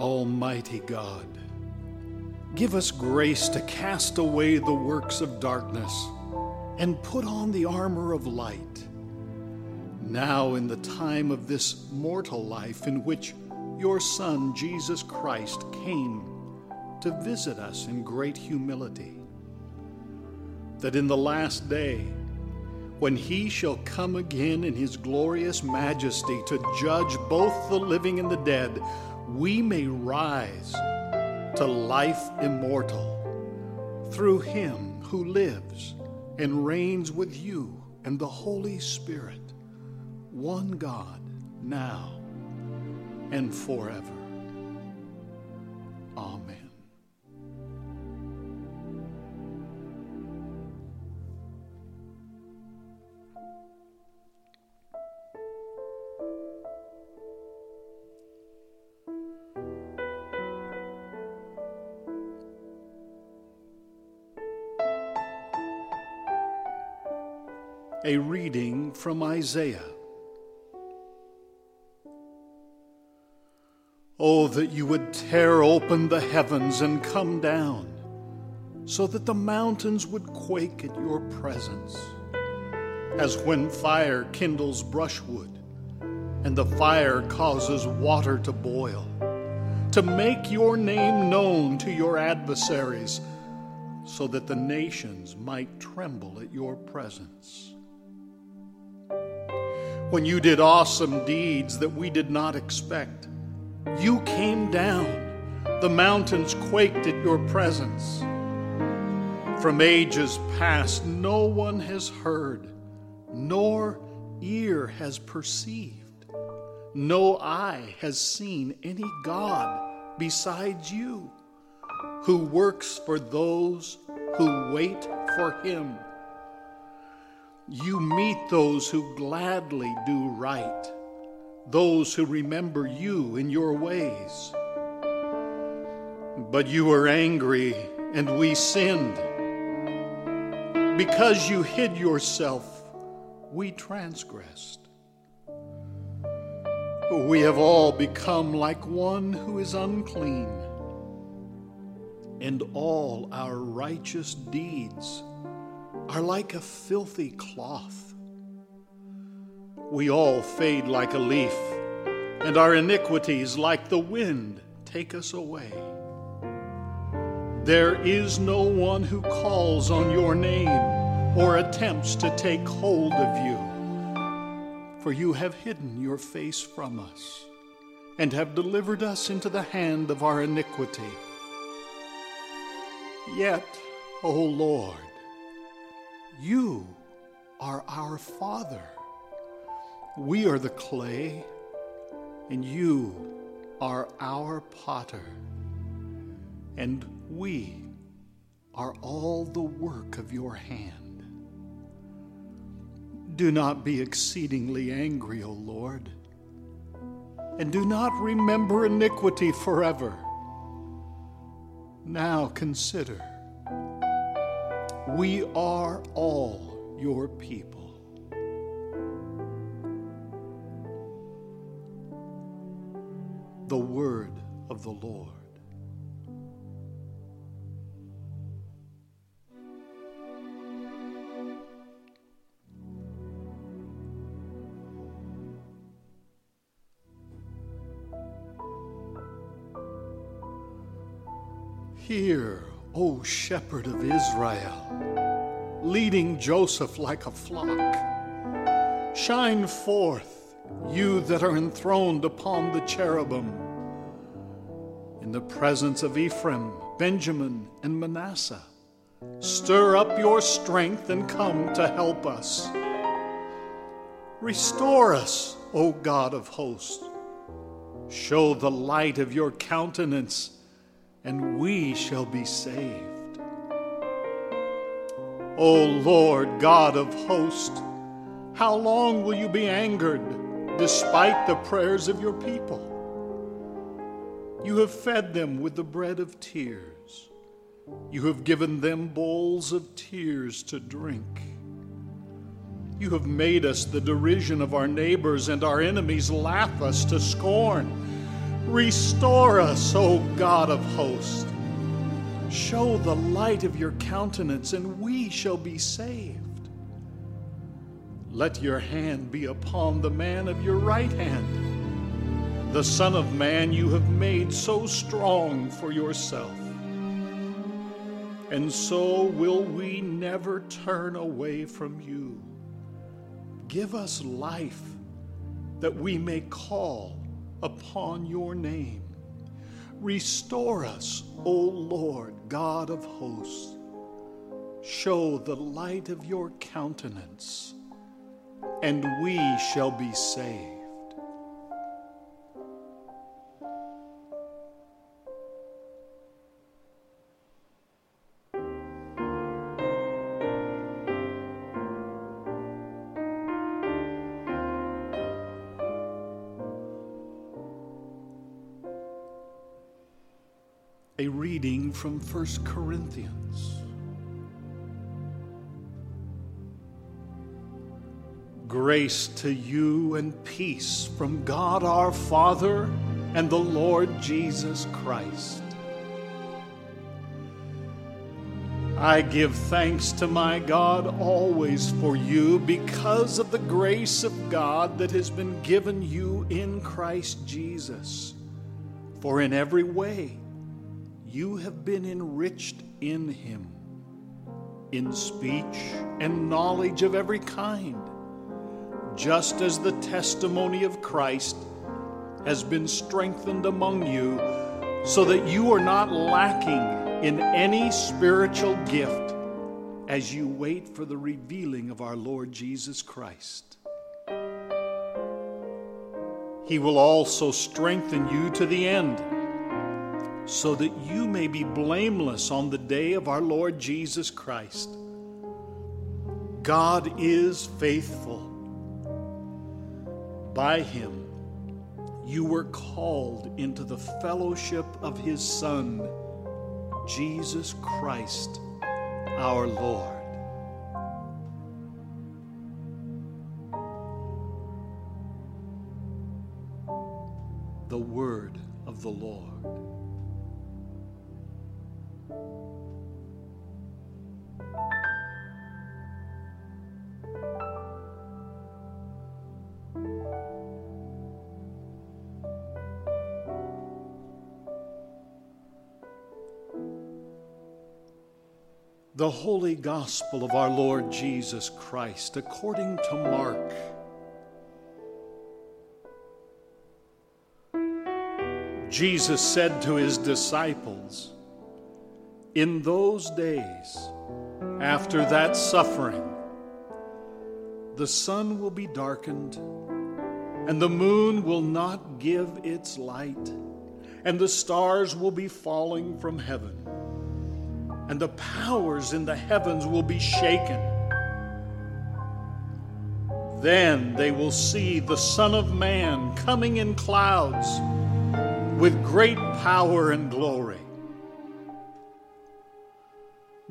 Almighty God, give us grace to cast away the works of darkness and put on the armor of light. Now, in the time of this mortal life in which your Son, Jesus Christ, came to visit us in great humility, that in the last day, when he shall come again in his glorious majesty to judge both the living and the dead, we may rise to life immortal through him who lives and reigns with you and the Holy Spirit, one God, now and forever. A reading from Isaiah. Oh, that you would tear open the heavens and come down, so that the mountains would quake at your presence, as when fire kindles brushwood, and the fire causes water to boil, to make your name known to your adversaries, so that the nations might tremble at your presence when you did awesome deeds that we did not expect. You came down, the mountains quaked at your presence. From ages past, no one has heard, nor ear has perceived, no eye has seen any God besides you, who works for those who wait for him. You meet those who gladly do right, those who remember you in your ways. But you were angry and we sinned. Because you hid yourself, we transgressed. We have all become like one who is unclean, and all our righteous deeds are like a filthy cloth. We all fade like a leaf, and our iniquities, like the wind, take us away. There is no one who calls on your name or attempts to take hold of you, for you have hidden your face from us and have delivered us into the hand of our iniquity. Yet, O Lord, you are our Father. We are the clay, and you are our potter. And we are all the work of your hand. Do not be exceedingly angry, O Lord, and do not remember iniquity forever. Now consider we are all your people. The word of the Lord. Hear, O shepherd of Israel, leading Joseph like a flock. Shine forth, you that are enthroned upon the cherubim. In the presence of Ephraim, Benjamin, and Manasseh, stir up your strength and come to help us. Restore us, O God of hosts. Show the light of your countenance and we shall be saved. O Lord God of hosts, how long will you be angered despite the prayers of your people? You have fed them with the bread of tears. You have given them bowls of tears to drink. You have made us the derision of our neighbors, and our enemies laugh us to scorn. Restore us, O God of hosts. Show the light of your countenance, and we shall be saved. Let your hand be upon the man of your right hand, the Son of Man you have made so strong for yourself. And so will we never turn away from you. Give us life that we may call upon your name. Restore us, O Lord, God of hosts. Show the light of your countenance, and we shall be saved. A reading from 1 Corinthians. Grace to you and peace from God our Father and the Lord Jesus Christ. I give thanks to my God always for you because of the grace of God that has been given you in Christ Jesus. For in every way, you have been enriched in him, in speech and knowledge of every kind, just as the testimony of Christ has been strengthened among you, so that you are not lacking in any spiritual gift as you wait for the revealing of our Lord Jesus Christ. He will also strengthen you to the end so that you may be blameless on the day of our Lord Jesus Christ. God is faithful. By him, you were called into the fellowship of his Son, Jesus Christ, our Lord. The word of the Lord. The Holy Gospel of our Lord Jesus Christ according to Mark. Jesus said to his disciples, In those days, after that suffering, the sun will be darkened, and the moon will not give its light, and the stars will be falling from heaven, and the powers in the heavens will be shaken. Then they will see the Son of Man coming in clouds with great power and glory.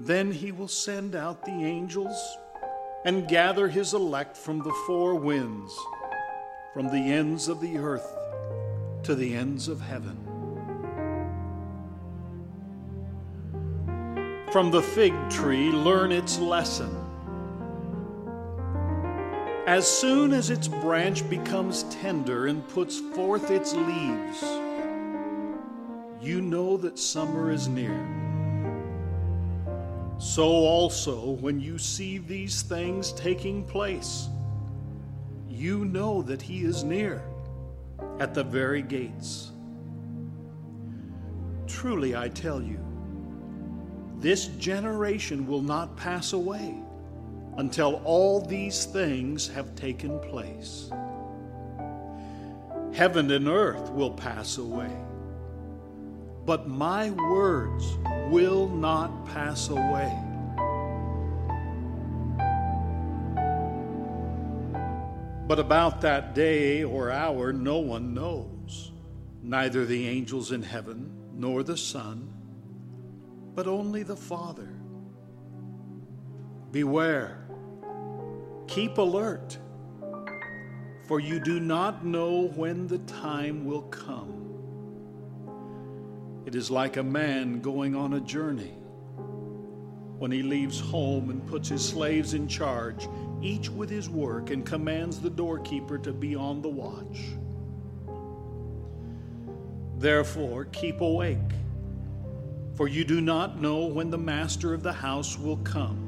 Then he will send out the angels and gather his elect from the four winds, from the ends of the earth to the ends of heaven. From the fig tree, learn its lesson. As soon as its branch becomes tender and puts forth its leaves, you know that summer is near. So also, when you see these things taking place, you know that He is near, at the very gates. Truly, I tell you, this generation will not pass away until all these things have taken place. Heaven and earth will pass away but my words will not pass away. But about that day or hour, no one knows, neither the angels in heaven nor the Son, but only the Father. Beware, keep alert, for you do not know when the time will come. It is like a man going on a journey. When he leaves home and puts his slaves in charge, each with his work, and commands the doorkeeper to be on the watch. Therefore, keep awake, for you do not know when the master of the house will come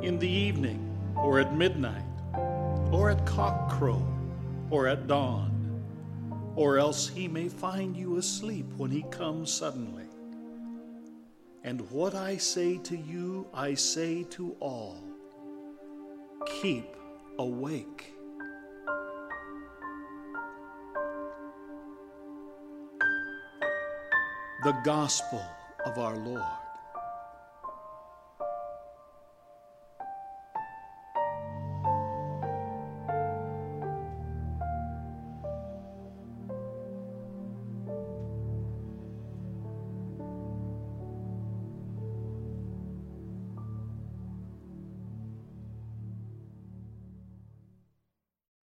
in the evening, or at midnight, or at cockcrow, or at dawn, or else he may find you asleep when he comes suddenly. And what I say to you, I say to all keep awake. The Gospel of our Lord.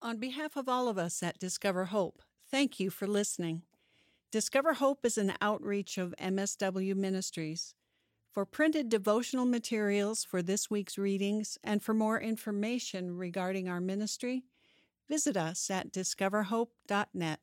On behalf of all of us at Discover Hope, thank you for listening. Discover Hope is an outreach of MSW Ministries. For printed devotional materials for this week's readings and for more information regarding our ministry, visit us at discoverhope.net.